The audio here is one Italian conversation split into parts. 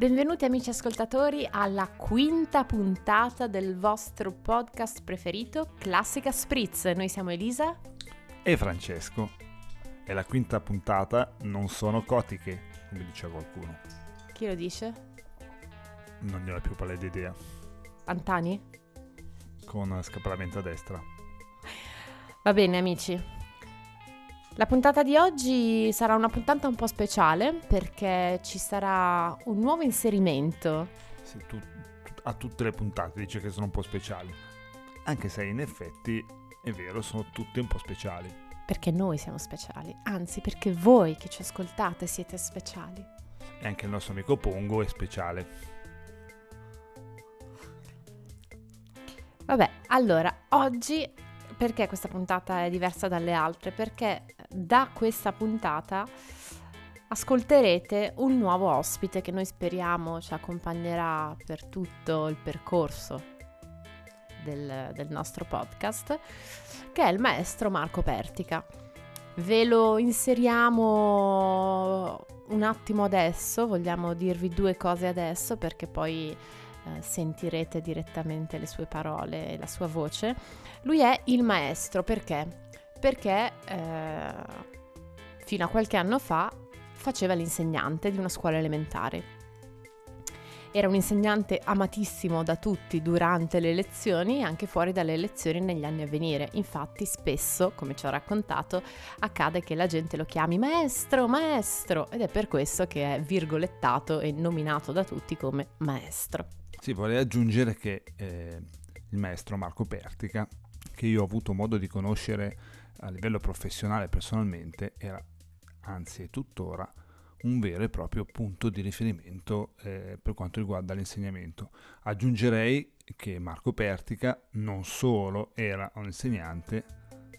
Benvenuti amici ascoltatori alla quinta puntata del vostro podcast preferito, Classica Spritz. Noi siamo Elisa e Francesco. È la quinta puntata, non sono cotiche, come dice qualcuno. Chi lo dice? Non ne ho più pallida idea. Antani? Con scappalamento a destra. Va bene amici, la puntata di oggi sarà una puntata un po' speciale perché ci sarà un nuovo inserimento. Sì, tu, tu, a tutte le puntate dice che sono un po' speciali, anche se in effetti è vero, sono tutte un po' speciali. Perché noi siamo speciali, anzi perché voi che ci ascoltate siete speciali. E anche il nostro amico Pongo è speciale. Vabbè, allora, oggi perché questa puntata è diversa dalle altre? Perché da questa puntata ascolterete un nuovo ospite che noi speriamo ci accompagnerà per tutto il percorso del, del nostro podcast, che è il maestro Marco Pertica. Ve lo inseriamo un attimo adesso, vogliamo dirvi due cose adesso perché poi eh, sentirete direttamente le sue parole e la sua voce. Lui è il maestro perché? Perché eh, fino a qualche anno fa faceva l'insegnante di una scuola elementare. Era un insegnante amatissimo da tutti durante le lezioni e anche fuori dalle lezioni negli anni a venire. Infatti spesso, come ci ha raccontato, accade che la gente lo chiami maestro, maestro ed è per questo che è virgolettato e nominato da tutti come maestro. Sì, vorrei aggiungere che eh, il maestro Marco Pertica, che io ho avuto modo di conoscere a livello professionale personalmente, era, anzi è tuttora, un vero e proprio punto di riferimento eh, per quanto riguarda l'insegnamento. Aggiungerei che Marco Pertica non solo era un insegnante,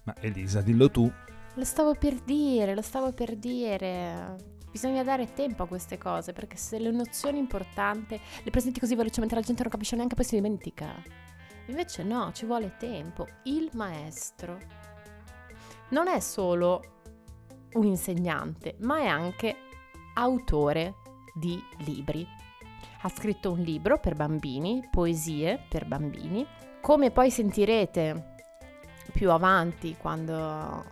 ma Elisa, dillo tu. Lo stavo per dire, lo stavo per dire. Bisogna dare tempo a queste cose perché se le nozioni importanti le presenti così velocemente la gente non capisce neanche poi si dimentica. Invece no, ci vuole tempo. Il maestro non è solo un insegnante, ma è anche autore di libri. Ha scritto un libro per bambini, poesie per bambini. Come poi sentirete più avanti, quando,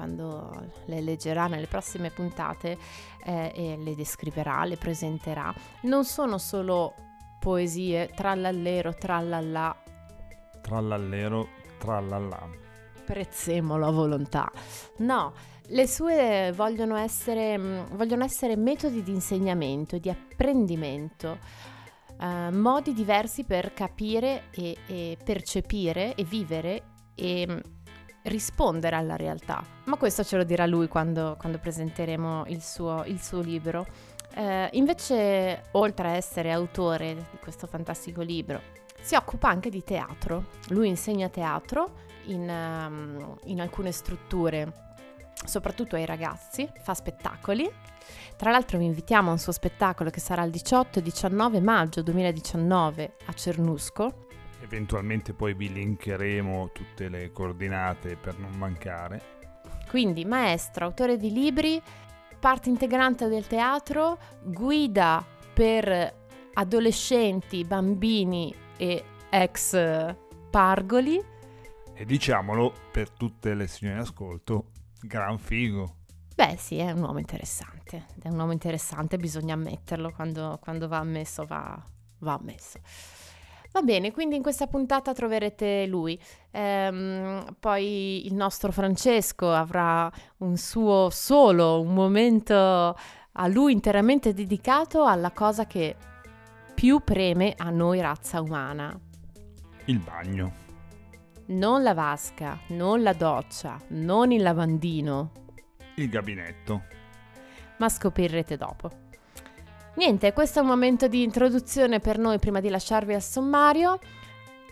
quando le leggerà nelle prossime puntate eh, e le descriverà, le presenterà, non sono solo poesie trallallero, trallallà. Trallallero, trallallà. Prezzemolo a volontà. No, le sue vogliono essere, mm, vogliono essere metodi di insegnamento, di apprendimento. Uh, modi diversi per capire e, e percepire e vivere e mm, rispondere alla realtà. Ma questo ce lo dirà lui quando, quando presenteremo il suo, il suo libro. Eh, invece, oltre a essere autore di questo fantastico libro, si occupa anche di teatro. Lui insegna teatro in, um, in alcune strutture soprattutto ai ragazzi, fa spettacoli. Tra l'altro vi invitiamo a un suo spettacolo che sarà il 18 e 19 maggio 2019 a Cernusco, Eventualmente poi vi linkeremo tutte le coordinate per non mancare. Quindi maestro, autore di libri, parte integrante del teatro, guida per adolescenti, bambini e ex pargoli. E diciamolo per tutte le signore in ascolto, gran figo. Beh sì, è un uomo interessante, è un uomo interessante, bisogna ammetterlo, quando, quando va ammesso va, va ammesso. Va bene, quindi in questa puntata troverete lui. Ehm, poi il nostro Francesco avrà un suo solo, un momento a lui interamente dedicato alla cosa che più preme a noi razza umana. Il bagno. Non la vasca, non la doccia, non il lavandino. Il gabinetto. Ma scoprirete dopo. Niente, questo è un momento di introduzione per noi prima di lasciarvi al sommario.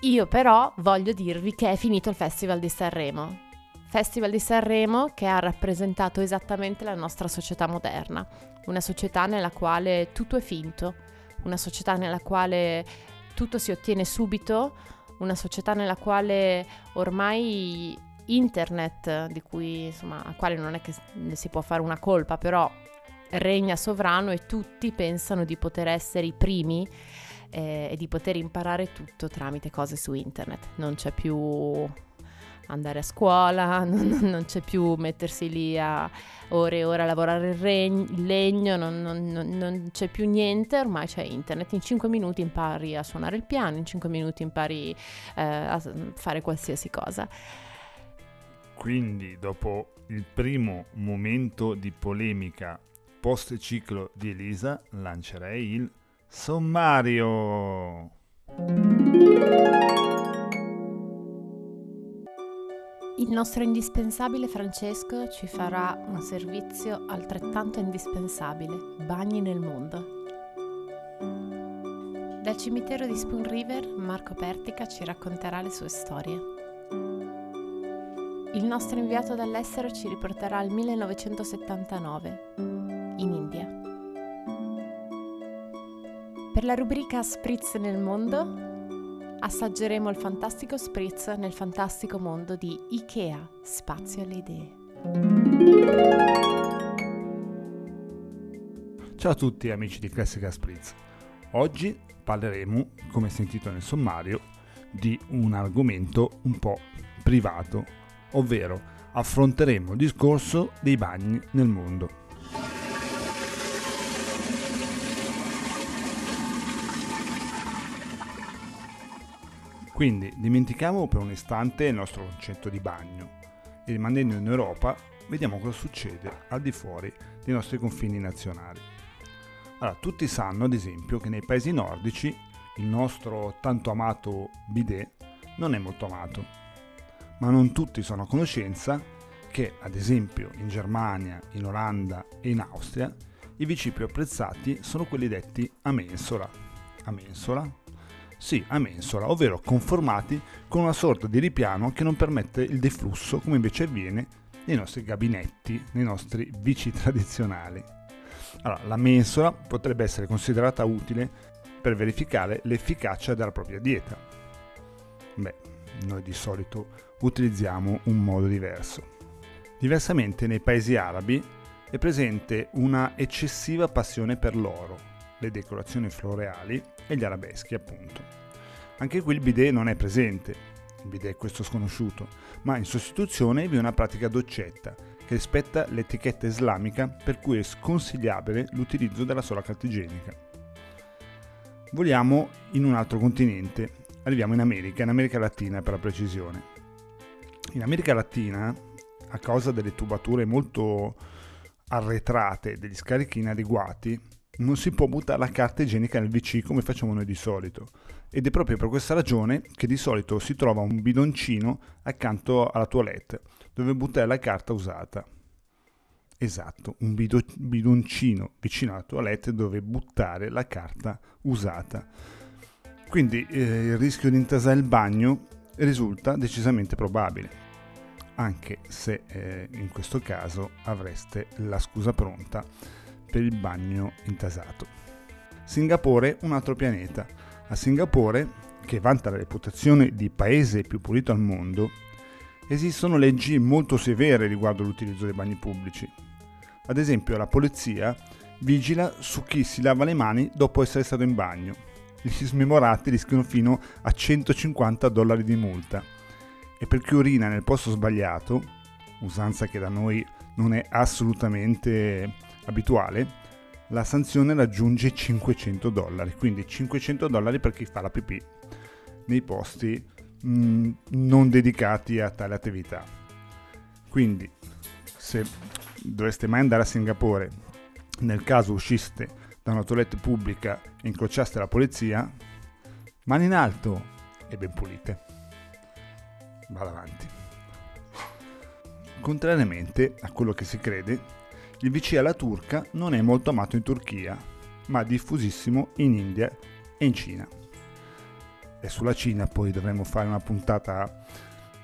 Io però voglio dirvi che è finito il Festival di Sanremo. Festival di Sanremo che ha rappresentato esattamente la nostra società moderna, una società nella quale tutto è finto, una società nella quale tutto si ottiene subito, una società nella quale ormai internet, di cui insomma, a quale non è che si può fare una colpa, però regna sovrano e tutti pensano di poter essere i primi eh, e di poter imparare tutto tramite cose su internet. Non c'è più andare a scuola, non, non c'è più mettersi lì a ore e ore a lavorare il, regno, il legno, non, non, non, c'è più niente, ormai c'è internet. In 5 minuti impari a suonare il piano, in 5 minuti impari eh, a fare qualsiasi cosa. Quindi dopo il primo momento di polemica post ciclo di Elisa lancerei il sommario. Il nostro indispensabile Francesco ci farà un servizio altrettanto indispensabile, bagni nel mondo. Dal cimitero di Spoon River, Marco Pertica ci racconterà le sue storie. Il nostro inviato dall'estero ci riporterà al 1979, Per la rubrica Spritz nel mondo assaggeremo il fantastico spritz nel fantastico mondo di IKEA, spazio alle idee. Ciao a tutti amici di Classica Spritz. Oggi parleremo, come sentito nel sommario, di un argomento un po' privato, ovvero affronteremo il discorso dei bagni nel mondo. Quindi dimentichiamo per un istante il nostro concetto di bagno e rimanendo in Europa vediamo cosa succede al di fuori dei nostri confini nazionali. Allora, tutti sanno ad esempio che nei paesi nordici il nostro tanto amato bidet non è molto amato, ma non tutti sono a conoscenza che ad esempio in Germania, in Olanda e in Austria i WC più apprezzati sono quelli detti a mensola. A mensola sì, a mensola, ovvero conformati con una sorta di ripiano che non permette il deflusso come invece avviene nei nostri gabinetti, nei nostri vici tradizionali. Allora, la mensola potrebbe essere considerata utile per verificare l'efficacia della propria dieta. Beh, noi di solito utilizziamo un modo diverso. Diversamente nei paesi arabi è presente una eccessiva passione per l'oro, le decorazioni floreali e gli arabeschi appunto. Anche qui il bidet non è presente, il bidet è questo sconosciuto, ma in sostituzione vi è una pratica doccetta che rispetta l'etichetta islamica per cui è sconsigliabile l'utilizzo della sola carta igienica. Voliamo in un altro continente, arriviamo in America, in America Latina per la precisione. In America Latina, a causa delle tubature molto arretrate degli scarichi inadeguati, non si può buttare la carta igienica nel WC come facciamo noi di solito. Ed è proprio per questa ragione che di solito si trova un bidoncino accanto alla toilette dove buttare la carta usata. Esatto, un bido- bidoncino vicino alla toilette dove buttare la carta usata. Quindi eh, il rischio di intasare il bagno risulta decisamente probabile, anche se eh, in questo caso avreste la scusa pronta per il bagno intasato. Singapore, un altro pianeta. A Singapore, che vanta la reputazione di paese più pulito al mondo, esistono leggi molto severe riguardo l'utilizzo dei bagni pubblici. Ad esempio, la polizia vigila su chi si lava le mani dopo essere stato in bagno. Gli smemorati rischiano fino a 150 dollari di multa. E per chi urina nel posto sbagliato, usanza che da noi non è assolutamente abituale, la sanzione raggiunge 500 dollari, quindi 500 dollari per chi fa la pipì nei posti mh, mm, non dedicati a tale attività. Quindi, se doveste mai andare a Singapore, nel caso usciste da una toilette pubblica e incrociaste la polizia, mani in alto e ben pulite. Vado avanti. Contrariamente a quello che si crede, il VC alla turca non è molto amato in Turchia, ma diffusissimo in India e in Cina. E sulla Cina poi dovremo fare una puntata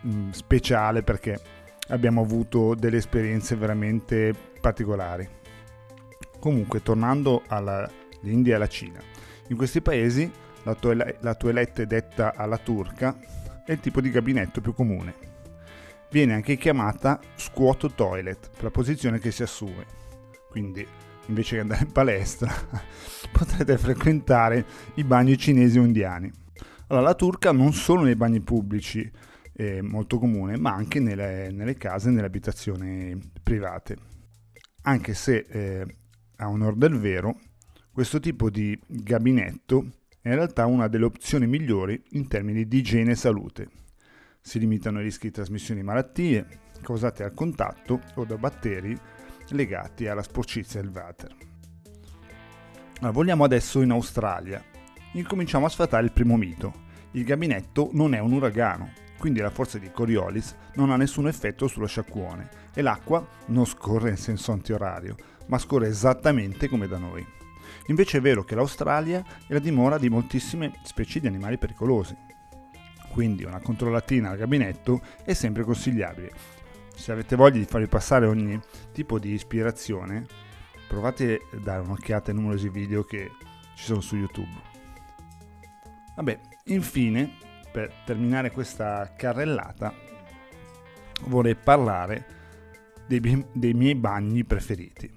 mh, mm, speciale perché abbiamo avuto delle esperienze veramente particolari. Comunque, tornando all'India e alla Cina, in questi paesi la toilette detta alla turca è il tipo di gabinetto più comune Viene anche chiamata squat toilet la posizione che si assume. Quindi invece che andare in palestra, potrete frequentare i bagni cinesi o indiani. Allora, la turca non solo nei bagni pubblici è molto comune, ma anche nelle, nelle case e nelle abitazioni private. Anche se, eh, a onor del vero, questo tipo di gabinetto è in realtà una delle opzioni migliori in termini di igiene e salute. Si limitano i rischi di trasmissione di malattie causate al contatto o da batteri legati alla sporcizia del water. Allora, vogliamo adesso in Australia. Incominciamo a sfatare il primo mito. Il gabinetto non è un uragano, quindi la forza di Coriolis non ha nessun effetto sullo sciacquone e l'acqua non scorre in senso antiorario, ma scorre esattamente come da noi. Invece è vero che l'Australia è la dimora di moltissime specie di animali pericolosi. Quindi una controllatina al gabinetto è sempre consigliabile. Se avete voglia di farvi passare ogni tipo di ispirazione, provate a dare un'occhiata ai numerosi video che ci sono su YouTube. Vabbè, infine, per terminare questa carrellata, vorrei parlare dei, dei miei bagni preferiti.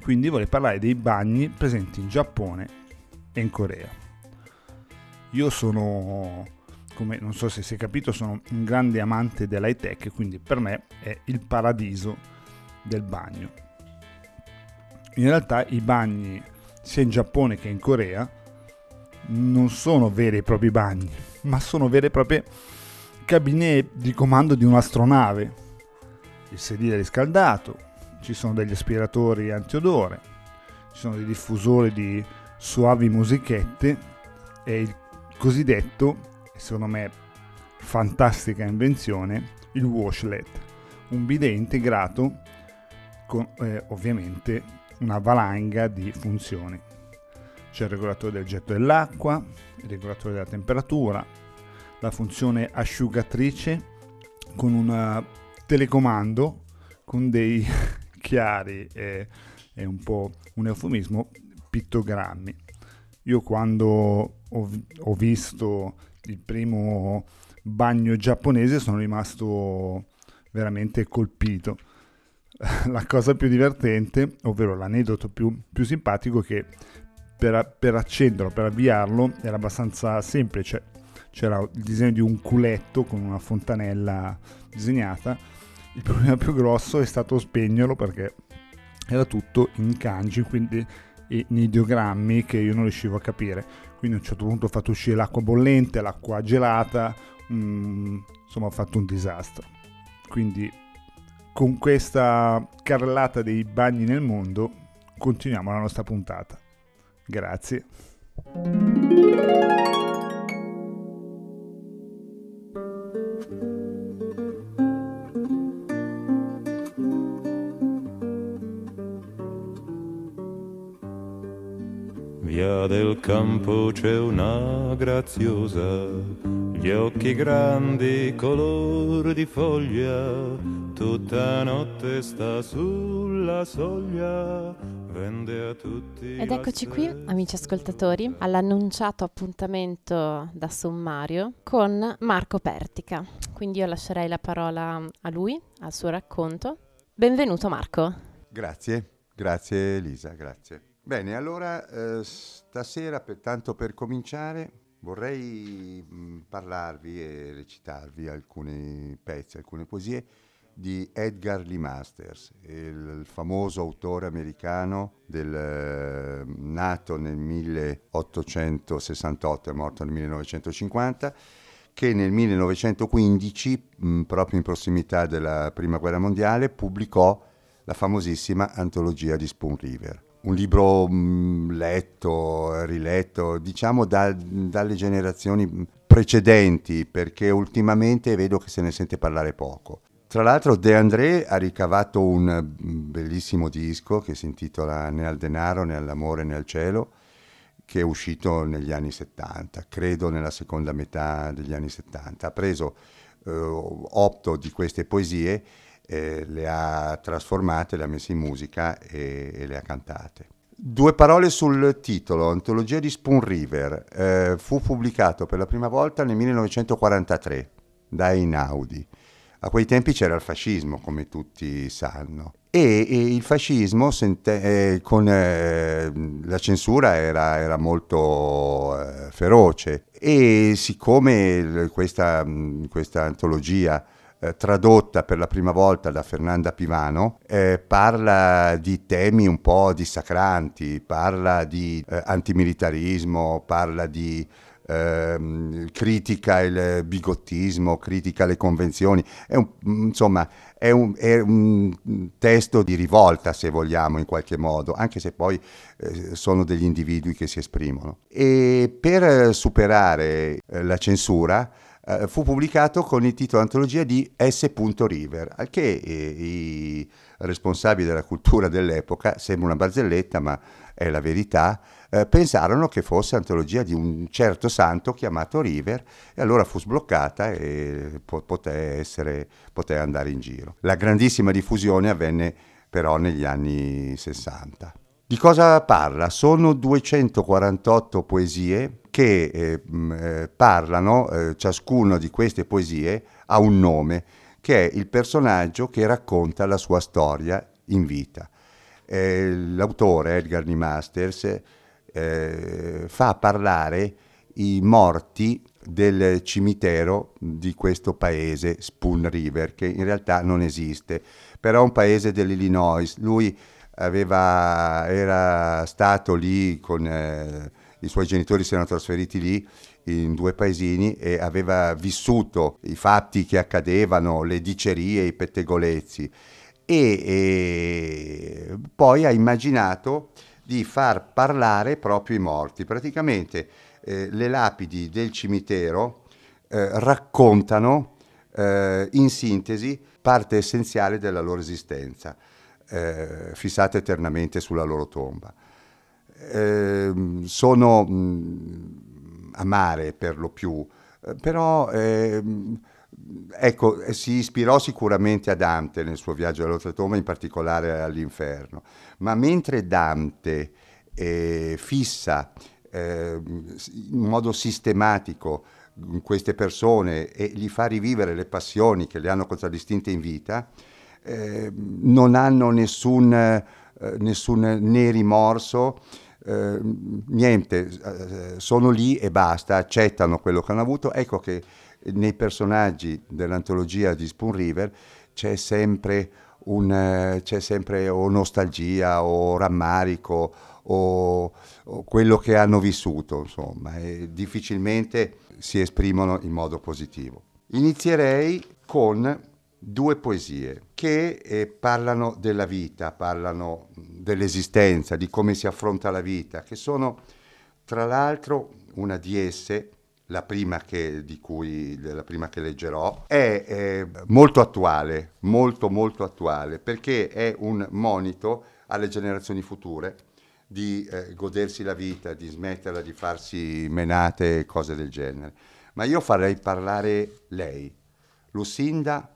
Quindi vorrei parlare dei bagni presenti in Giappone e in Corea. Io sono, come non so se si è capito, sono un grande amante dell'high tech, quindi per me è il paradiso del bagno. In realtà i bagni sia in Giappone che in Corea non sono veri e propri bagni, ma sono vere e proprie cabine di comando di un'astronave. Il sedile riscaldato, ci sono degli aspiratori antiodore, ci sono dei diffusori di suavi musichette e il cosiddetto, secondo me fantastica invenzione, il washlet, un bidet integrato con eh, ovviamente una valanga di funzioni c'è il regolatore del getto dell'acqua, il regolatore della temperatura, la funzione asciugatrice con un eh, telecomando con dei chiari e, e un po' un eufemismo pittogrammi. Io quando ho, ho visto il primo bagno giapponese sono rimasto veramente colpito. La cosa più divertente, ovvero l'aneddoto più, più simpatico, che per, per accenderlo, per avviarlo, era abbastanza semplice. C'era il disegno di un culetto con una fontanella disegnata. Il problema più grosso è stato spegnerlo perché era tutto in kanji, quindi in ideogrammi che io non riuscivo a capire. Quindi a un certo punto ho fatto uscire l'acqua bollente, l'acqua gelata, mm, insomma ho fatto un disastro. Quindi con questa carrellata dei bagni nel mondo continuiamo la nostra puntata. Grazie. Del campo c'è una graziosa, gli occhi grandi color di foglia, tutta notte sta sulla soglia ed eccoci qui, amici ascoltatori, all'annunciato appuntamento da sommario con Marco Pertica. Quindi io lascerei la parola a lui, al suo racconto. Benvenuto Marco. Grazie, grazie Elisa, grazie. Bene, allora eh, stasera, per, tanto per cominciare, vorrei mh, parlarvi e recitarvi alcuni pezzi, alcune poesie di Edgar Lee Masters, il famoso autore americano del, eh, nato nel 1868 e morto nel 1950, che nel 1915, mh, proprio in prossimità della Prima Guerra Mondiale, pubblicò la famosissima antologia di Spoon River. Un libro mh, letto, riletto, diciamo da, dalle generazioni precedenti, perché ultimamente vedo che se ne sente parlare poco. Tra l'altro De André ha ricavato un mm, bellissimo disco che si intitola Né al denaro né all'amore né al cielo, che è uscito negli anni 70, credo nella seconda metà degli anni 70. Ha preso eh, otto di queste poesie, eh, le ha trasformate, le ha messe in musica e, e, le ha cantate. Due parole sul titolo, Antologia di Spoon River, eh, fu pubblicato per la prima volta nel 1943 da Einaudi A quei tempi c'era il fascismo, come tutti sanno. E, e il fascismo sente, eh, con eh, la censura era, era molto eh, feroce e siccome questa, questa antologia eh, tradotta per la prima volta da Fernanda Pivano, eh, parla di temi un po' dissacranti, parla di eh, antimilitarismo, parla di ehm, critica il bigottismo, critica le convenzioni, è un, insomma è un, è un, testo di rivolta se vogliamo in qualche modo, anche se poi eh, sono degli individui che si esprimono. E per superare eh, la censura eh, fu pubblicato con il titolo antologia di S. River, al che eh, i responsabili della cultura dell'epoca, sembra una barzelletta ma è la verità, eh, pensarono che fosse antologia di un certo santo chiamato River e allora fu sbloccata e po- poté, essere, poté andare in giro. La grandissima diffusione avvenne però negli anni 60. Di cosa parla? Sono 248 poesie che eh, eh, parlano, eh, ciascuna di queste poesie ha un nome, che è il personaggio che racconta la sua storia in vita. Eh, l'autore, Edgar Lee Masters, eh, fa parlare i morti del cimitero di questo paese, Spoon River, che in realtà non esiste, però è un paese dell'Illinois. Lui aveva, era stato lì con eh, i suoi genitori, si erano trasferiti lì in due paesini e aveva vissuto i fatti che accadevano, le dicerie, i pettegolezzi e, e poi ha immaginato di far parlare proprio i morti. Praticamente eh, le lapidi del cimitero eh, raccontano eh, in sintesi parte essenziale della loro esistenza, eh, fissate eternamente sulla loro tomba. Ehm, sono mh, mm, amare per lo più, eh, però ehm, ecco, si ispirò sicuramente a Dante nel suo viaggio all'oltretomba, in particolare all'inferno, ma mentre Dante eh, fissa eh, in modo sistematico queste persone e gli fa rivivere le passioni che le hanno contraddistinte in vita, eh, non hanno nessun, eh, nessun né rimorso, eh, niente, sono lì e basta, accettano quello che hanno avuto. Ecco che nei personaggi dell'antologia di Spoon River c'è sempre, un, eh, c'è sempre o nostalgia o rammarico o, o, quello che hanno vissuto, insomma, e difficilmente si esprimono in modo positivo. Inizierei con due poesie che eh, parlano della vita, parlano dell'esistenza, di come si affronta la vita, che sono tra l'altro una di esse la prima che, cui, la prima che leggerò, è, è molto attuale, molto molto attuale, perché è un monito alle generazioni future di eh, godersi la vita, di smetterla di farsi menate e cose del genere. Ma io farei parlare lei, Lucinda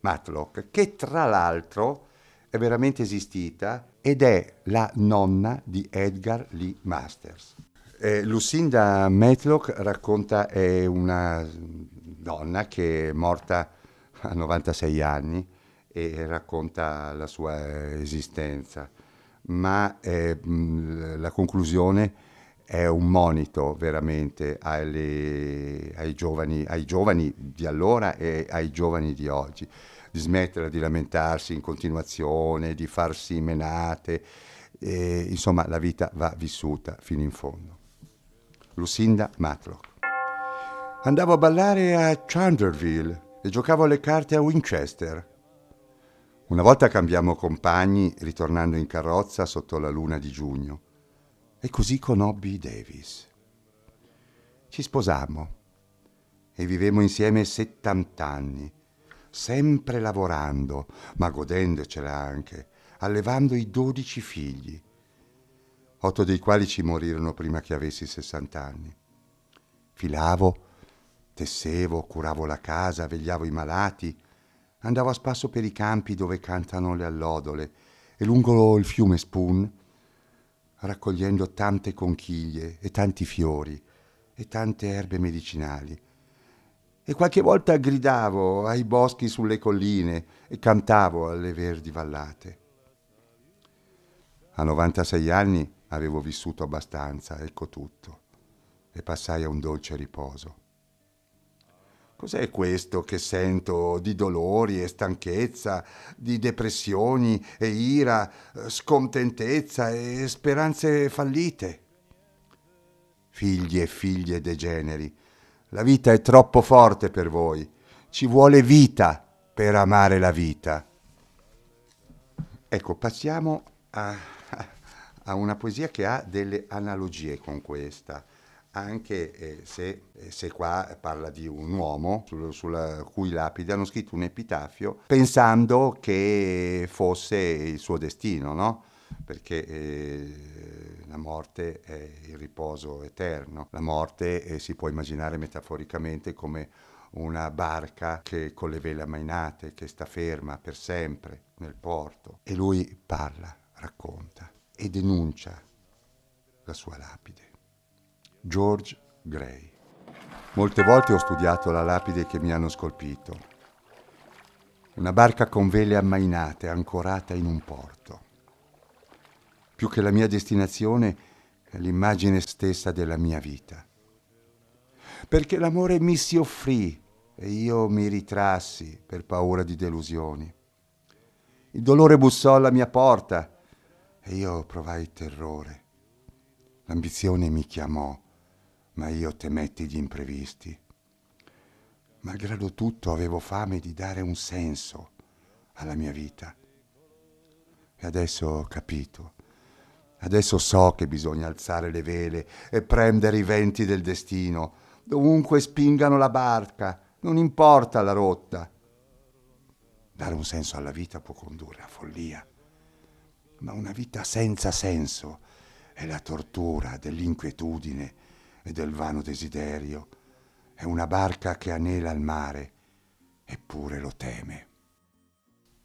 Matlock, che tra l'altro è veramente esistita ed è la nonna di Edgar Lee Masters. Eh, Lucinda Matlock racconta, è una donna che è morta a 96 anni e racconta la sua esistenza, ma eh, la conclusione è un monito veramente alle, ai, giovani, ai giovani di allora e ai giovani di oggi, di smettere di lamentarsi in continuazione, di farsi menate, e, insomma la vita va vissuta fino in fondo. Lucinda Matlock. Andavo a ballare a Chanderville e giocavo alle carte a Winchester. Una volta cambiamo compagni ritornando in carrozza sotto la luna di giugno e così conobbi Davis. Ci sposammo e vivemmo insieme 70 anni, sempre lavorando, ma godendocela anche, allevando i dodici figli otto dei quali ci morirono prima che avessi 60 anni. Filavo, tessevo, curavo la casa, vegliavo i malati, andavo a spasso per i campi dove cantano le allodole e lungo il fiume Spoon, raccogliendo tante conchiglie e tanti fiori e tante erbe medicinali. E qualche volta gridavo ai boschi sulle colline e cantavo alle verdi vallate. A 96 anni avevo vissuto abbastanza, ecco tutto, e passai a un dolce riposo. Cos'è questo che sento di dolori e stanchezza, di depressioni e ira, scontentezza e speranze fallite? Figli e figlie degeneri, la vita è troppo forte per voi, ci vuole vita per amare la vita. Ecco, passiamo a, a una poesia che ha delle analogie con questa anche eh, se, eh, se, qua parla di un uomo sul, sulla cui lapide hanno scritto un epitafio pensando che fosse il suo destino, no? perché eh, la morte è il riposo eterno, la morte eh, si può immaginare metaforicamente come una barca che con le vele ammainate, che sta ferma per sempre nel porto. E lui parla, racconta e denuncia la sua lapide. George Gray. Molte volte ho studiato la lapide che mi hanno scolpito. Una barca con vele ammainate, ancorata in un porto. Più che la mia destinazione, è l'immagine stessa della mia vita. Perché l'amore mi si offrì e io mi ritrassi per paura di delusioni. Il dolore bussò alla mia porta e io provai terrore. L'ambizione mi chiamò ma io temetti gli imprevisti. Malgrado tutto avevo fame di dare un senso alla mia vita. E adesso ho capito. Adesso so che bisogna alzare le vele e prendere i venti del destino, dovunque spingano la barca, non importa la rotta. Dare un senso alla vita può condurre a follia, ma una vita senza senso è la tortura dell'inquietudine e del vano desiderio. È una barca che anela al mare, eppure lo teme.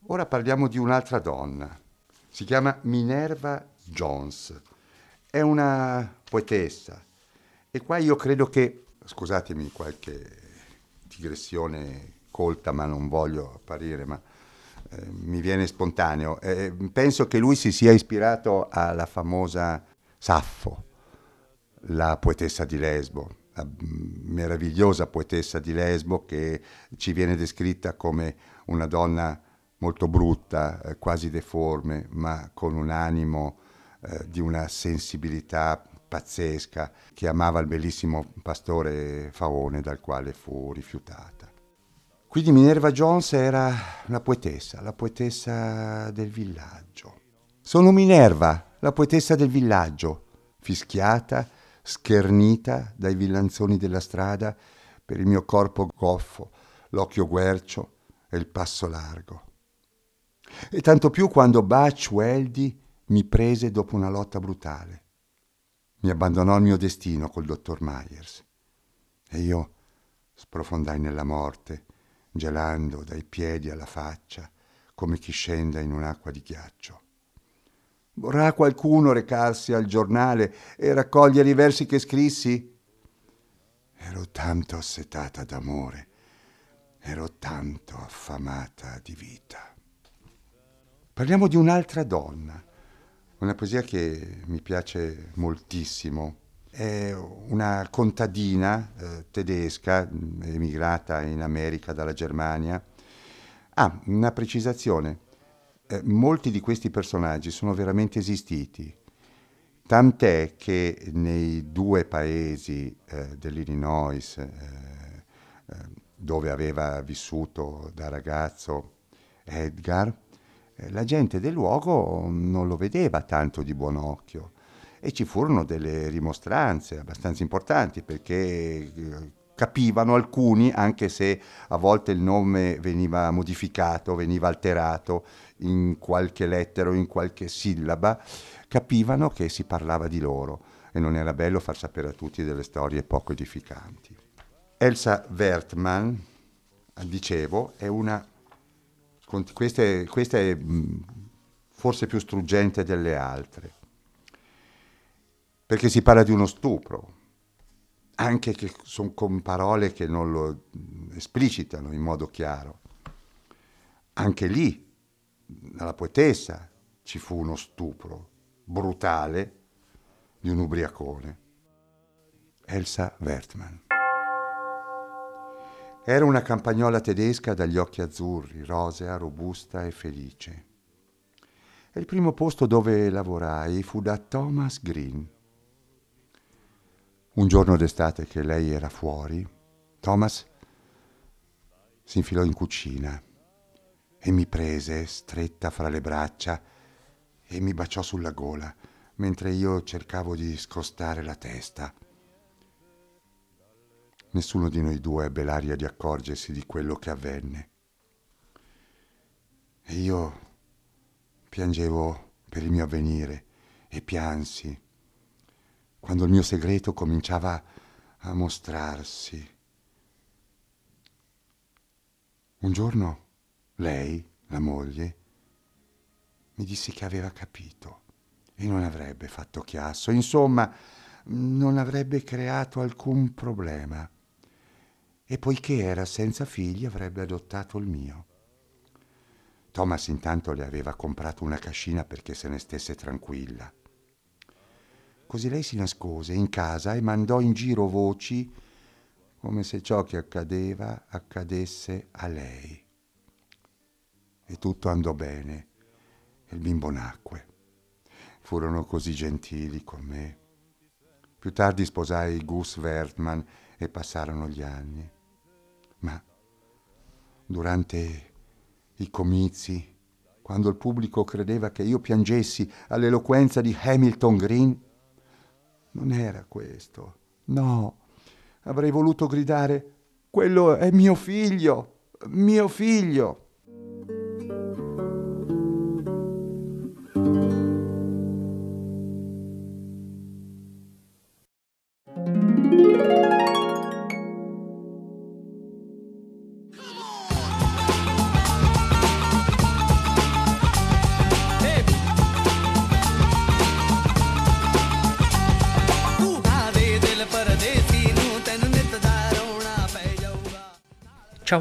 Ora parliamo di un'altra donna. Si chiama Minerva Jones. È una poetessa. E qua io credo che, scusatemi qualche digressione colta, ma non voglio apparire, ma eh, mi viene spontaneo. Eh, penso che lui si sia ispirato alla famosa Saffo, la poetessa di Lesbo, la meravigliosa poetessa di Lesbo che ci viene descritta come una donna molto brutta, eh, quasi deforme, ma con un animo eh, di una sensibilità pazzesca, che amava il bellissimo pastore Faone dal quale fu rifiutata. Quindi Minerva Jones era la poetessa, la poetessa del villaggio. Sono Minerva, la poetessa del villaggio, fischiata schernita dai villanzoni della strada per il mio corpo goffo, l'occhio guercio e il passo largo. E tanto più quando Butch Weldy mi prese dopo una lotta brutale. Mi abbandonò al mio destino col dottor Myers. E io sprofondai nella morte, gelando dai piedi alla faccia, come chi scenda in un'acqua di ghiaccio. Vorrà qualcuno recarsi al giornale e raccogliere i versi che scrissi? Ero tanto assetata d'amore, ero tanto affamata di vita. Parliamo di un'altra donna, una poesia che mi piace moltissimo. È una contadina eh, tedesca, emigrata in America dalla Germania. Ah, una precisazione eh, molti di questi personaggi sono veramente esistiti, tant'è che nei due paesi eh, dell'Illinois, eh, eh dove aveva vissuto da ragazzo Edgar, la gente del luogo non lo vedeva tanto di buon occhio. E ci furono delle rimostranze abbastanza importanti perché capivano alcuni, anche se a volte il nome veniva modificato, veniva alterato in qualche lettera o in qualche sillaba, capivano che si parlava di loro e non era bello far sapere a tutti delle storie poco edificanti. Elsa Wertmann, dicevo, è una... Questa è, questa è forse più struggente delle altre, perché si parla di uno stupro, anche che son con parole che non lo esplicitano in modo chiaro. Anche lì, nella poetessa, ci fu uno stupro brutale di un ubriacone. Elsa Wertmann. Era una campagnola tedesca dagli occhi azzurri, rosea, robusta e felice. E il primo posto dove lavorai fu da Thomas Green. Un giorno d'estate che lei era fuori, Thomas si infilò in cucina e mi prese stretta fra le braccia e mi baciò sulla gola mentre io cercavo di scostare la testa. Nessuno di noi due ebbe l'aria di accorgersi di quello che avvenne. E io piangevo per il mio avvenire e piansi quando il mio segreto cominciava a mostrarsi. Un giorno lei, la moglie, mi disse che aveva capito e non avrebbe fatto chiasso, insomma, non avrebbe creato alcun problema. E poiché era senza figli avrebbe adottato il mio. Thomas intanto le aveva comprato una cascina perché se ne stesse tranquilla. Così lei si nascose in casa e mandò in giro voci come se ciò che accadeva accadesse a lei. E tutto andò bene il bimbo nacque furono così gentili con me. Più tardi sposai Gus Wertmann e passarono gli anni. Ma durante i comizi, quando il pubblico credeva che io piangessi all'eloquenza di Hamilton Green, non era questo. No, avrei voluto gridare, quello è mio figlio, mio figlio.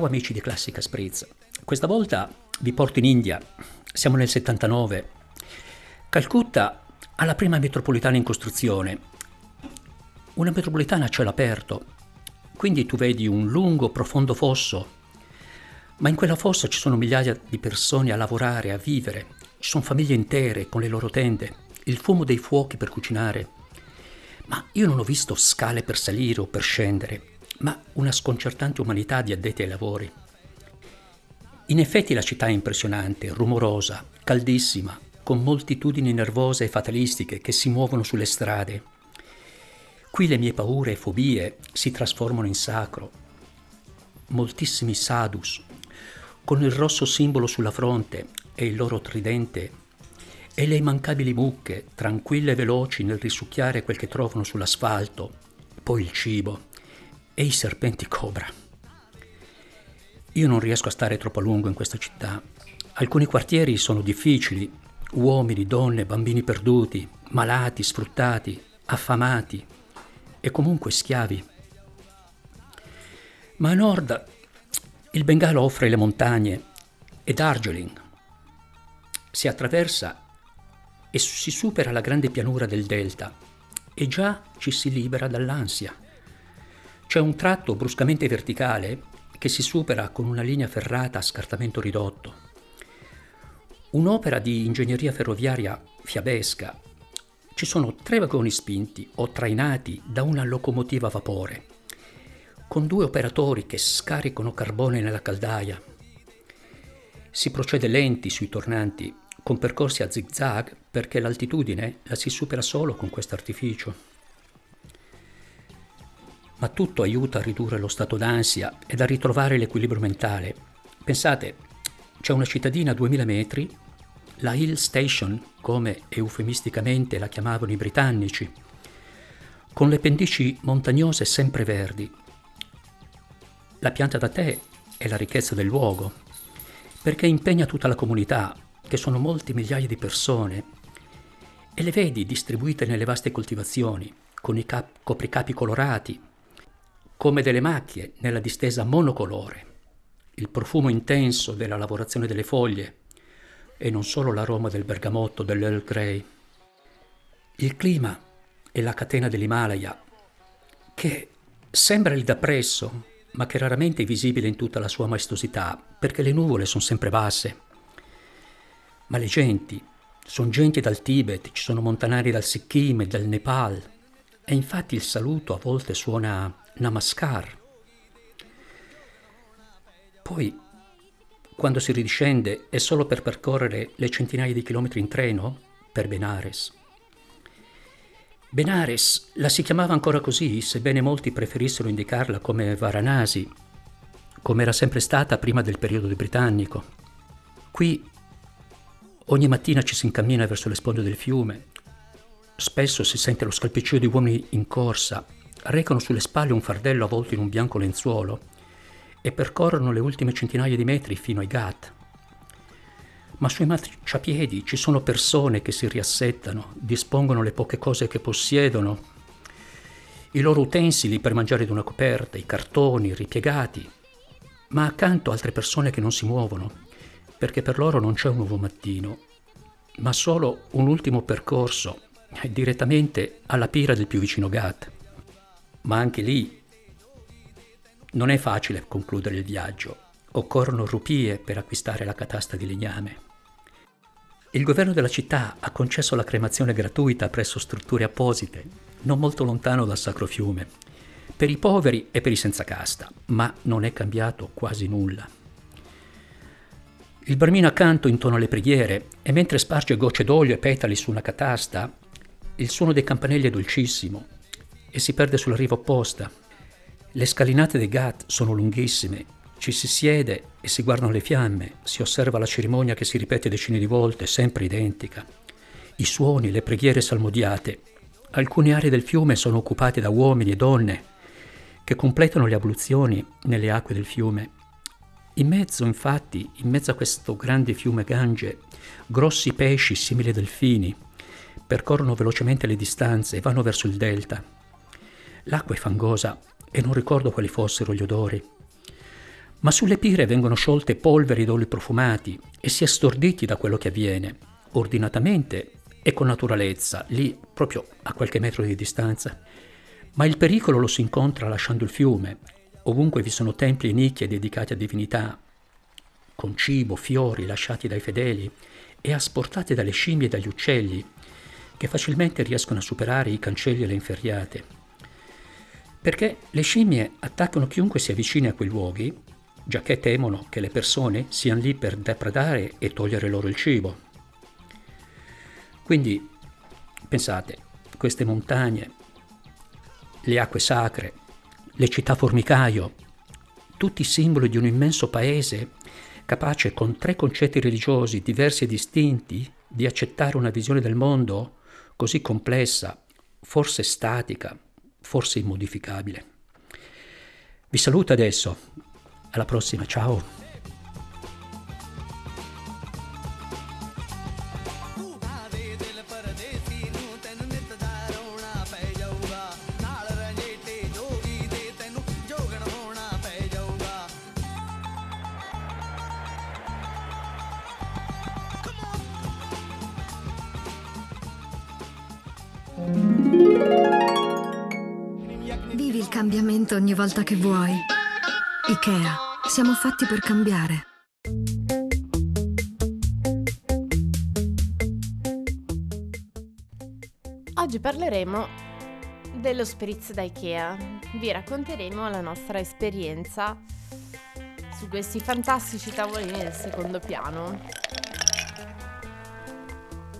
Ciao amici di Classica Spritz, questa volta vi porto in India, siamo nel 79. Calcutta ha la prima metropolitana in costruzione, una metropolitana a cielo aperto, quindi tu vedi un lungo, profondo fosso, ma in quella fossa ci sono migliaia di persone a lavorare, a vivere, ci sono famiglie intere con le loro tende, il fumo dei fuochi per cucinare. Ma io non ho visto scale per salire o per scendere, ma una sconcertante umanità di addetti ai lavori. In effetti la città è impressionante, rumorosa, caldissima, con moltitudini nervose e fatalistiche che si muovono sulle strade. Qui le mie paure e fobie si trasformano in sacro. Moltissimi sadhus, con il rosso simbolo sulla fronte e il loro tridente, e le immancabili mucche, tranquille e veloci nel risucchiare quel che trovano sull'asfalto, poi il cibo, e i serpenti cobra. Io non riesco a stare troppo a lungo in questa città. Alcuni quartieri sono difficili, uomini, donne, bambini perduti, malati, sfruttati, affamati e comunque schiavi. Ma a nord il Bengalo offre le montagne e Darjeeling. Si attraversa e si supera la grande pianura del delta e già ci si libera dall'ansia. C'è un tratto bruscamente verticale che si supera con una linea ferrata a scartamento ridotto. Un'opera di ingegneria ferroviaria fiabesca. Ci sono tre vagoni spinti o trainati da una locomotiva a vapore, con due operatori che scaricano carbone nella caldaia. Si procede lenti sui tornanti, con percorsi a zigzag perché l'altitudine la si supera solo con questo artificio ma tutto aiuta a ridurre lo stato d'ansia ed a ritrovare l'equilibrio mentale. Pensate, c'è una cittadina a 2000 metri, la Hill Station, come eufemisticamente la chiamavano i britannici, con le pendici montagnose sempre verdi. La pianta da tè è la ricchezza del luogo, perché impegna tutta la comunità, che sono molti migliaia di persone, e le vedi distribuite nelle vaste coltivazioni, con i cap- copricapi colorati, come delle macchie nella distesa monocolore, il profumo intenso della lavorazione delle foglie e non solo l'aroma del bergamotto dell'Earl Grey. Il clima e la catena dell'Himalaya, che sembra lì da presso, ma che raramente è visibile in tutta la sua maestosità, perché le nuvole sono sempre basse. Ma le genti, sono genti dal Tibet, ci sono montanari dal Sikkim e dal Nepal, e infatti il saluto a volte suona Namaskar. Poi, quando si ridiscende, è solo per percorrere le centinaia di chilometri in treno per Benares. Benares la si chiamava ancora così, sebbene molti preferissero indicarla come Varanasi, come era sempre stata prima del periodo britannico. Qui ogni mattina ci si incammina verso le sponde del fiume. Spesso si sente lo scalpiccio di uomini in corsa, recano sulle spalle un fardello avvolto in un bianco lenzuolo e percorrono le ultime centinaia di metri fino ai Ghat. Ma sui marciapiedi ci sono persone che si riassettano, dispongono le poche cose che possiedono, i loro utensili per mangiare di una coperta, i cartoni ripiegati, ma accanto altre persone che non si muovono, perché per loro non c'è un nuovo mattino, ma solo un ultimo percorso direttamente alla pira del più vicino Ghat. Ma anche lì non è facile concludere il viaggio, occorrono rupie per acquistare la catasta di legname. Il governo della città ha concesso la cremazione gratuita presso strutture apposite, non molto lontano dal Sacro Fiume, per i poveri e per i senza casta, ma non è cambiato quasi nulla. Il barmino accanto intona le preghiere e mentre sparge gocce d'olio e petali su una catasta, il suono dei campanelli è dolcissimo e si perde sulla riva opposta. Le scalinate dei Ghat sono lunghissime ci si siede e si guardano le fiamme, si osserva la cerimonia che si ripete decine di volte, sempre identica. I suoni, le preghiere salmodiate. Alcune aree del fiume sono occupate da uomini e donne che completano le abluzioni nelle acque del fiume. In mezzo, infatti, in mezzo a questo grande fiume Gange, grossi pesci simili a delfini percorrono velocemente le distanze e vanno verso il delta. L'acqua è fangosa e non ricordo quali fossero gli odori ma sulle pire vengono sciolte polveri d'oli profumati e si è storditi da quello che avviene, ordinatamente e con naturalezza, lì proprio a qualche metro di distanza. Ma il pericolo lo si incontra lasciando il fiume, ovunque vi sono templi e nicchie dedicati a divinità, con cibo, fiori lasciati dai fedeli e asportate dalle scimmie e dagli uccelli, che facilmente riescono a superare i cancelli e le inferriate. Perché le scimmie attaccano chiunque si avvicini a quei luoghi giacché temono che le persone siano lì per depredare e togliere loro il cibo. Quindi pensate, queste montagne, le acque sacre, le città formicaio, tutti simboli di un immenso paese capace con tre concetti religiosi diversi e distinti di accettare una visione del mondo così complessa, forse statica, forse immodificabile. Vi saluto adesso, alla prossima, ciao! Volta che vuoi. Ikea, siamo fatti per cambiare. Oggi parleremo dello Spritz da Ikea. Vi racconteremo la nostra esperienza su questi fantastici tavolini del secondo piano.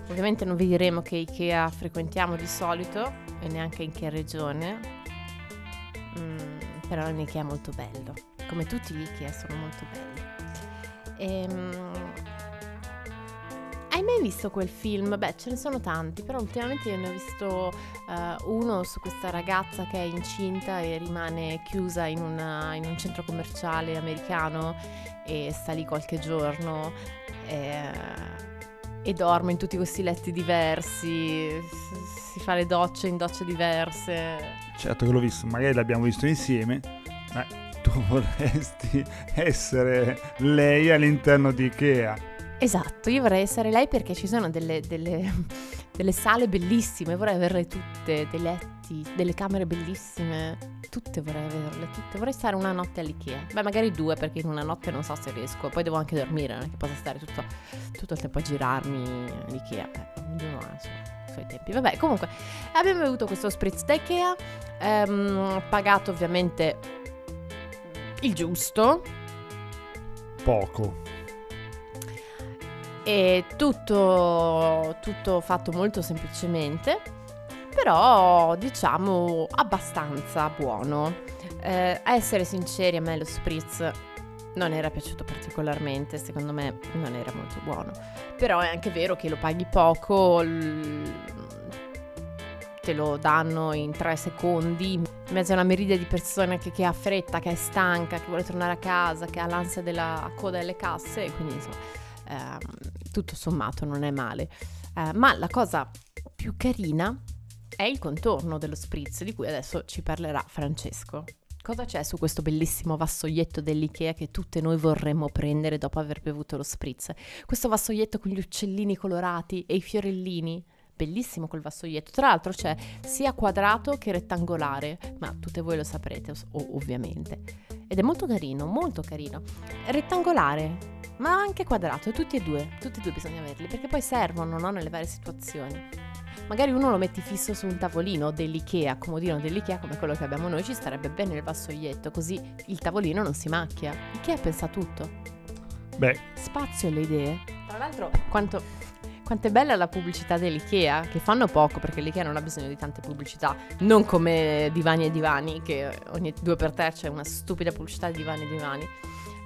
Ovviamente non vi diremo che Ikea frequentiamo di solito e neanche in che regione, però è un Ikea molto bello come tutti gli Ikea sono molto belli. Ehm, hai mai visto quel film? Beh, ce ne sono tanti, però ultimamente io ne ho visto uh, uno su questa ragazza che è incinta e rimane chiusa in, una, in, un centro commerciale americano e sta lì qualche giorno e, e dorme in tutti questi letti diversi, si fa le docce in docce diverse. Certo che l'ho visto, magari l'abbiamo visto insieme Eh, tu vorresti essere lei all'interno di Ikea. Esatto, io vorrei essere lei perché ci sono delle, delle, delle sale bellissime, vorrei averle tutte, dei letti, delle camere bellissime, tutte vorrei averle, tutte. Vorrei stare una notte all'Ikea. Beh, magari due perché in una notte non so se riesco, poi devo anche dormire, non è che posso stare tutto, tutto il tempo a girarmi all'Ikea. Eh, ognuno ha i suoi tempi. Vabbè, comunque, abbiamo avuto questo spritz da Ikea, ehm, pagato ovviamente il giusto. Poco. E tutto, tutto fatto molto semplicemente, però diciamo abbastanza buono. Eh, a essere sinceri, a me lo spritz non era piaciuto particolarmente, secondo me non era molto buono. Però è anche vero che lo paghi poco, te lo danno in tre secondi, in mezzo a una meride di persone che, che ha fretta, che è stanca, che vuole tornare a casa, che ha l'ansia della coda delle casse, quindi insomma eh, tutto sommato non è male. Eh, ma la cosa più carina è il contorno dello spritz di cui adesso ci parlerà Francesco. Cosa c'è su questo bellissimo vassoietto dell'IKEA che tutte noi vorremmo prendere dopo aver bevuto lo spritz? Questo vassoietto con gli uccellini colorati e i fiorellini? Bellissimo quel vassoietto. Tra l'altro c'è sia quadrato che rettangolare, ma tutte voi lo saprete, ovviamente. Ed è molto carino, molto carino. Rettangolare, ma anche quadrato, tutti e due, tutti e due bisogna averli, perché poi servono no, nelle varie situazioni. Magari uno lo metti fisso su un tavolino dell'Ikea, comodino dell'Ikea come quello che abbiamo noi, ci starebbe bene il vassoietto, così il tavolino non si macchia. Ikea pensa tutto. Beh. Spazio alle idee. Tra l'altro, quanto, quanto è bella la pubblicità dell'IKEA, che fanno poco perché l'IKEA non ha bisogno di tante pubblicità, non come divani e divani, che ogni due per tre c'è una stupida pubblicità di divani e divani.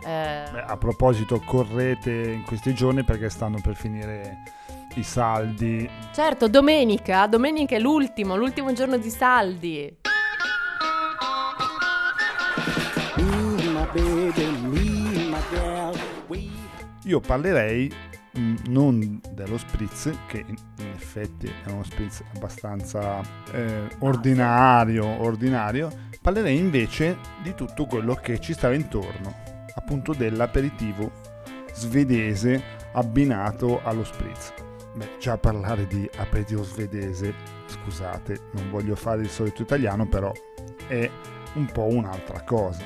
Eh... Beh, a proposito, correte in questi giorni perché stanno per finire i saldi. Certo, domenica, domenica è l'ultimo, l'ultimo giorno di saldi. Io parlerei non dello spritz, che in, in, effetti è uno spritz abbastanza eh, ordinario, ordinario, parlerei invece di tutto quello che ci stava intorno appunto dell'aperitivo svedese abbinato allo spritz. Beh, già parlare di aperitivo svedese, scusate, non voglio fare il solito italiano, però è un po' un'altra cosa.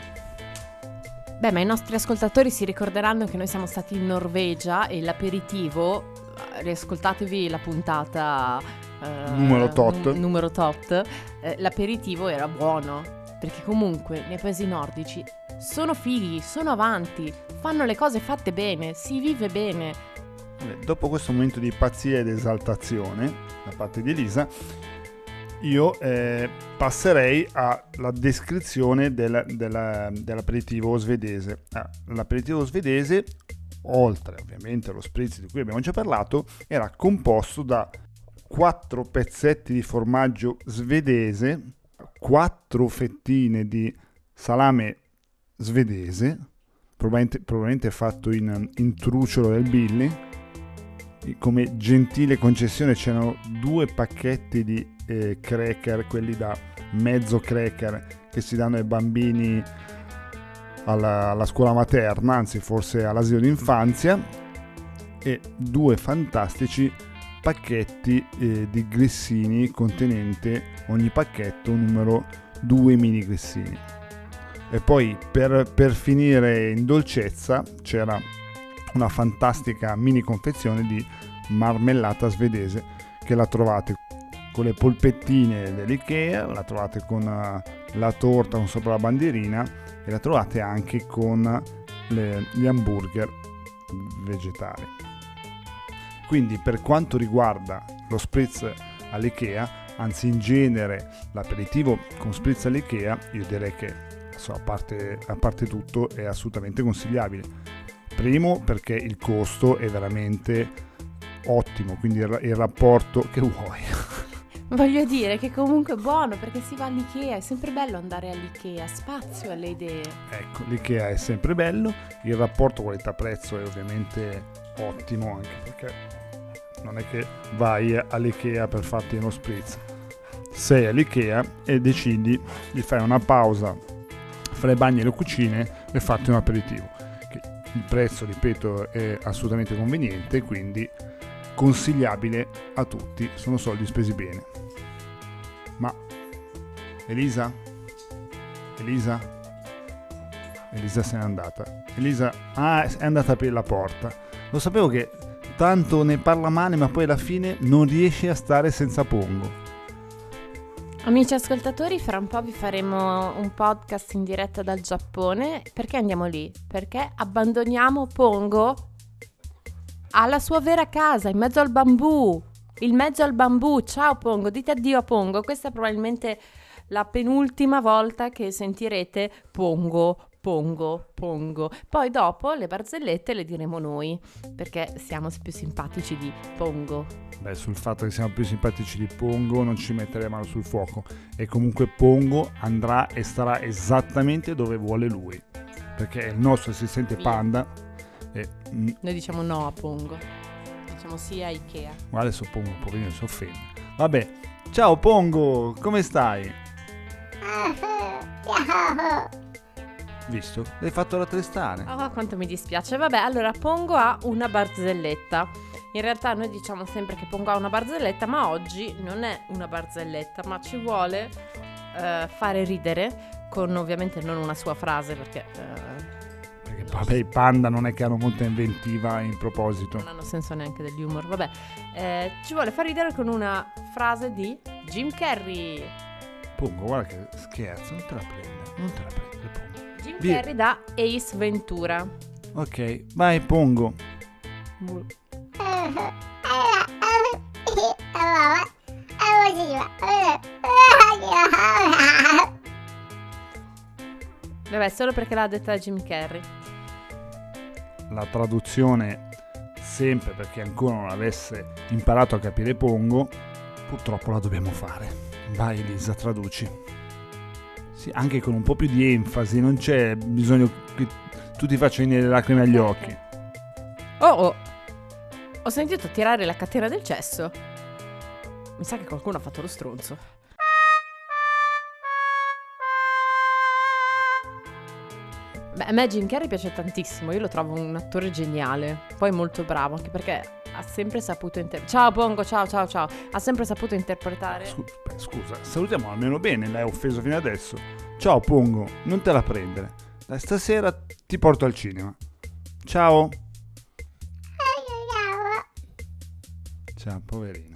Beh, ma i nostri ascoltatori si ricorderanno che noi siamo stati in Norvegia e l'aperitivo, riascoltatevi la puntata eh, numero tot, n- numero tot eh, l'aperitivo era buono, perché comunque nei paesi nordici sono fighi, sono avanti, fanno le cose fatte bene, si vive bene. Dopo questo momento di pazzia ed esaltazione da parte di Elisa, io eh, passerei alla descrizione del, del, dell'aperitivo svedese. Ah, l'aperitivo svedese, oltre ovviamente allo spritz di cui abbiamo già parlato, era composto da quattro pezzetti di formaggio svedese, quattro fettine di salame svedese, probabilmente, probabilmente fatto in, in truciolo del Billy. Come gentile concessione c'erano due pacchetti di eh, cracker, quelli da mezzo cracker che si danno ai bambini alla, alla scuola materna, anzi forse all'asilo d'infanzia, e due fantastici pacchetti eh, di grissini contenente ogni pacchetto un numero due mini grissini. E poi per, per finire in dolcezza c'era una fantastica mini confezione di marmellata svedese che la trovate con le polpettine dell'Ikea, la trovate con uh, la torta con sopra la bandierina e la trovate anche con le, gli hamburger vegetali. Quindi per quanto riguarda lo spritz all'Ikea, anzi in genere l'aperitivo con spritz all'Ikea, io direi che a parte, a parte tutto è assolutamente consigliabile. Primo perché il costo è veramente ottimo, quindi il, il rapporto che vuoi. Voglio dire che comunque è buono perché si va all'Ikea, è sempre bello andare all'Ikea, spazio alle idee. Ecco, l'Ikea è sempre bello, il rapporto qualità-prezzo è ovviamente ottimo anche perché non è che vai all'Ikea per farti uno spritz. Sei all'Ikea e decidi di fare una pausa fra i bagni e le cucine e fate un aperitivo. Il prezzo, ripeto, è assolutamente conveniente, quindi consigliabile a tutti, sono soldi spesi bene. Elisa? Elisa? Elisa se n'è andata. Elisa ah, è andata per la porta. Lo sapevo che tanto ne parla male, ma poi alla fine non riesce a stare senza Pongo. Amici ascoltatori, fra un po' vi faremo un podcast in diretta dal Giappone. Perché andiamo lì? Perché abbandoniamo Pongo alla sua vera casa, in mezzo al bambù. Il mezzo al bambù. Ciao Pongo, dite addio a Pongo. Questa è probabilmente la penultima volta che sentirete Pongo, Pongo, Pongo. Poi dopo le barzellette le diremo noi, perché siamo più simpatici di Pongo. Beh, sul fatto che siamo più simpatici di Pongo non ci metterei mano sul fuoco. E comunque Pongo andrà e starà esattamente dove vuole lui. Perché è il nostro assistente panda. E, Noi diciamo no a Pongo. Diciamo sì a Ikea. guarda adesso Pongo, poverino, si offende. Vabbè, ciao Pongo, come stai? Visto? L'hai fatto rattristare. Oh, quanto mi dispiace. Vabbè, allora Pongo ha una barzelletta. In realtà noi diciamo sempre che Pongo ha una barzelletta, ma oggi non è una barzelletta, ma ci vuole eh, fare ridere con ovviamente non una sua frase perché eh, Perché vabbè, i panda non è che hanno molta inventiva in proposito. non hanno senso neanche degli humor. Vabbè, eh, ci vuole far ridere con una frase di Jim Carrey. Pongo, guarda che scherzo, non te la prende, non te la prende Pongo. Jim Via. Carrey da Ace Ventura. Ok, vai Pongo. Vabbè, solo perché l'ha detta Jim Carrey. La traduzione, sempre perché ancora non avesse imparato a capire Pongo, purtroppo la dobbiamo fare. Vai Elisa, traduci. Sì, anche con un po' più di enfasi, non c'è bisogno che tu ti faccia venire le lacrime agli occhi. Oh, oh. Ho sentito tirare la catena del cesso. Mi sa che qualcuno ha fatto lo stronzo. Beh, a me Jim Carrey piace tantissimo, io lo trovo un attore geniale, poi molto bravo, anche perché ha sempre saputo interpretare... Ciao Pongo, ciao, ciao, ciao. Ha sempre saputo interpretare... Scusa, salutiamo almeno bene, l'hai offeso fino adesso. Ciao Pongo, non te la prendere. Dai, stasera ti porto al cinema. Ciao. Ciao, poverino.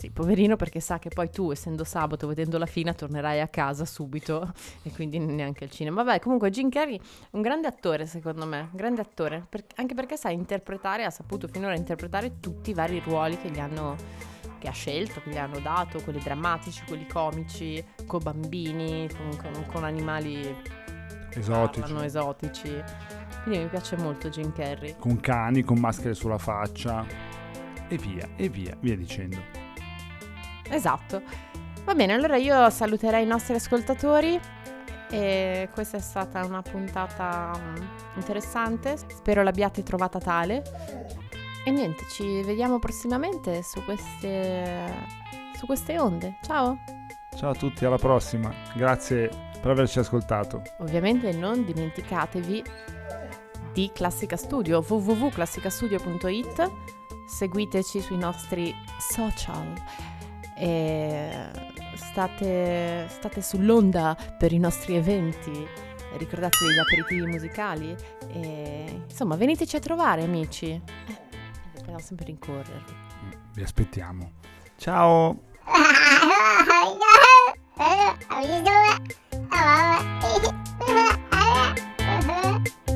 Sì, poverino perché sa che poi tu, essendo sabato, vedendo la fine, tornerai a casa subito e quindi neanche al cinema. Vabbè, comunque Jim Carrey è un grande attore, secondo me, un grande attore, per- anche perché sa interpretare, ha saputo finora interpretare tutti i vari ruoli che gli hanno che ha scelto, che gli hanno dato, quelli drammatici, quelli comici, con bambini, con, con- con animali Esotici. parlano esotici. Quindi mi piace molto Jim Carrey. Con cani, con maschere sulla faccia. E via, e via, via dicendo. Esatto. Va bene, allora io saluterei i nostri ascoltatori. E questa è stata una puntata mm, interessante. Spero l'abbiate trovata tale. E niente, ci vediamo prossimamente su queste, su queste onde. Ciao! Ciao a tutti, alla prossima. Grazie per averci ascoltato. Ovviamente non dimenticatevi di Classica Studio, www.classicastudio.it. Seguiteci sui nostri social state, state sull'onda per i nostri eventi, ricordatevi gli aperitivi musicali e insomma veniteci a trovare amici. Eh, dobbiamo sempre rincorrervi. Mm, vi aspettiamo. Ciao! Oh,